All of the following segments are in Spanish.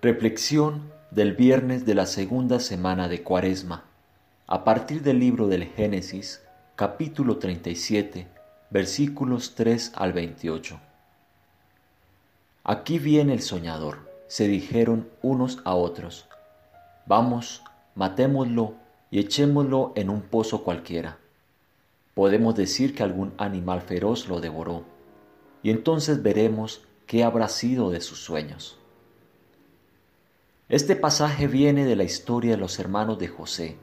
Reflexión del viernes de la segunda semana de Cuaresma, a partir del libro del Génesis, capítulo 37, versículos 3 al 28. Aquí viene el soñador, se dijeron unos a otros. Vamos, matémoslo y echémoslo en un pozo cualquiera. Podemos decir que algún animal feroz lo devoró, y entonces veremos qué habrá sido de sus sueños. Este pasaje viene de la historia de los hermanos de José,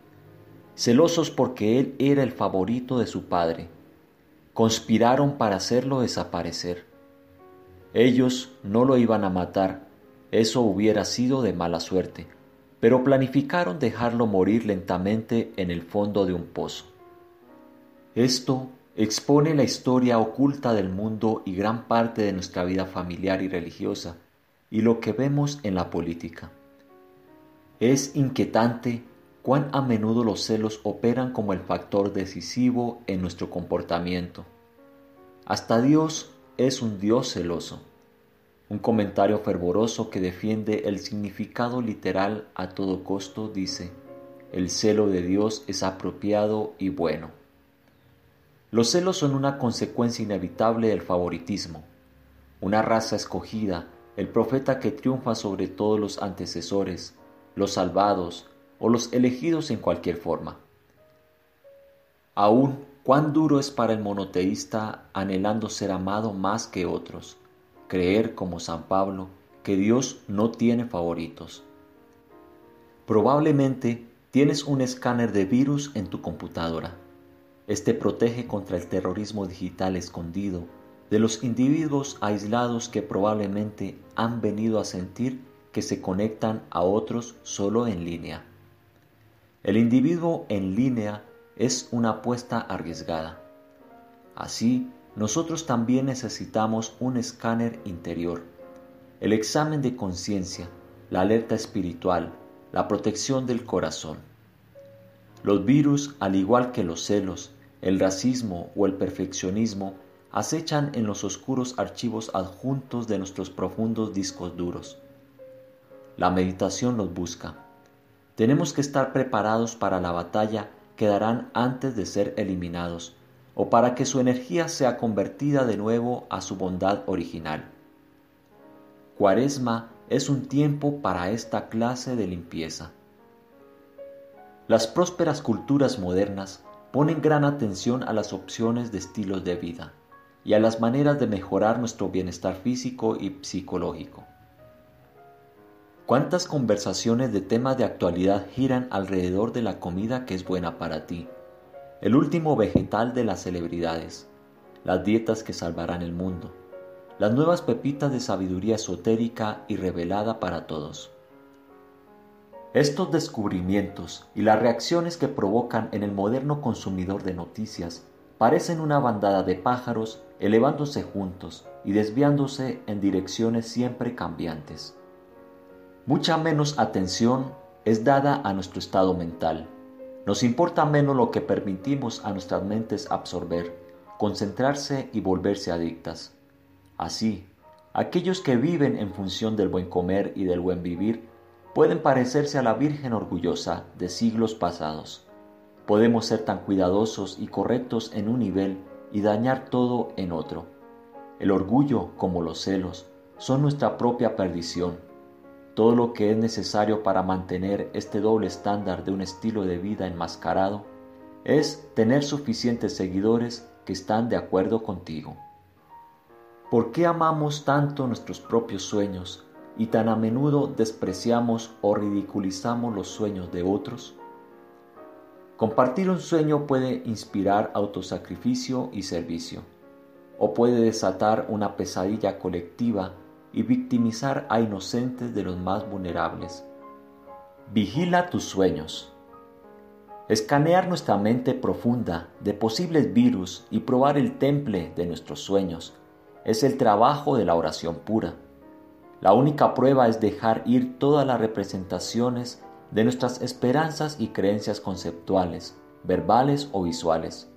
celosos porque él era el favorito de su padre. Conspiraron para hacerlo desaparecer. Ellos no lo iban a matar, eso hubiera sido de mala suerte, pero planificaron dejarlo morir lentamente en el fondo de un pozo. Esto expone la historia oculta del mundo y gran parte de nuestra vida familiar y religiosa, y lo que vemos en la política. Es inquietante cuán a menudo los celos operan como el factor decisivo en nuestro comportamiento. Hasta Dios es un Dios celoso. Un comentario fervoroso que defiende el significado literal a todo costo dice, el celo de Dios es apropiado y bueno. Los celos son una consecuencia inevitable del favoritismo. Una raza escogida, el profeta que triunfa sobre todos los antecesores, los salvados o los elegidos en cualquier forma. Aún cuán duro es para el monoteísta anhelando ser amado más que otros, creer como San Pablo que Dios no tiene favoritos. Probablemente tienes un escáner de virus en tu computadora. Este protege contra el terrorismo digital escondido de los individuos aislados que probablemente han venido a sentir que se conectan a otros solo en línea. El individuo en línea es una apuesta arriesgada. Así, nosotros también necesitamos un escáner interior, el examen de conciencia, la alerta espiritual, la protección del corazón. Los virus, al igual que los celos, el racismo o el perfeccionismo, acechan en los oscuros archivos adjuntos de nuestros profundos discos duros. La meditación los busca. Tenemos que estar preparados para la batalla que darán antes de ser eliminados, o para que su energía sea convertida de nuevo a su bondad original. Cuaresma es un tiempo para esta clase de limpieza. Las prósperas culturas modernas ponen gran atención a las opciones de estilos de vida y a las maneras de mejorar nuestro bienestar físico y psicológico. ¿Cuántas conversaciones de temas de actualidad giran alrededor de la comida que es buena para ti? El último vegetal de las celebridades, las dietas que salvarán el mundo, las nuevas pepitas de sabiduría esotérica y revelada para todos. Estos descubrimientos y las reacciones que provocan en el moderno consumidor de noticias parecen una bandada de pájaros elevándose juntos y desviándose en direcciones siempre cambiantes. Mucha menos atención es dada a nuestro estado mental. Nos importa menos lo que permitimos a nuestras mentes absorber, concentrarse y volverse adictas. Así, aquellos que viven en función del buen comer y del buen vivir pueden parecerse a la Virgen orgullosa de siglos pasados. Podemos ser tan cuidadosos y correctos en un nivel y dañar todo en otro. El orgullo, como los celos, son nuestra propia perdición todo lo que es necesario para mantener este doble estándar de un estilo de vida enmascarado es tener suficientes seguidores que están de acuerdo contigo. ¿Por qué amamos tanto nuestros propios sueños y tan a menudo despreciamos o ridiculizamos los sueños de otros? Compartir un sueño puede inspirar autosacrificio y servicio, o puede desatar una pesadilla colectiva y victimizar a inocentes de los más vulnerables. Vigila tus sueños. Escanear nuestra mente profunda de posibles virus y probar el temple de nuestros sueños es el trabajo de la oración pura. La única prueba es dejar ir todas las representaciones de nuestras esperanzas y creencias conceptuales, verbales o visuales.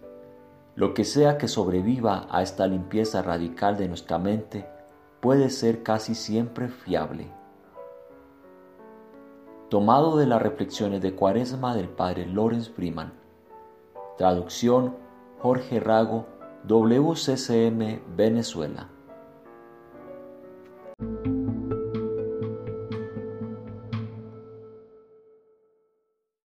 Lo que sea que sobreviva a esta limpieza radical de nuestra mente puede ser casi siempre fiable. tomado de las reflexiones de Cuaresma del padre Lawrence Freeman. Traducción Jorge Rago, WCCM, Venezuela.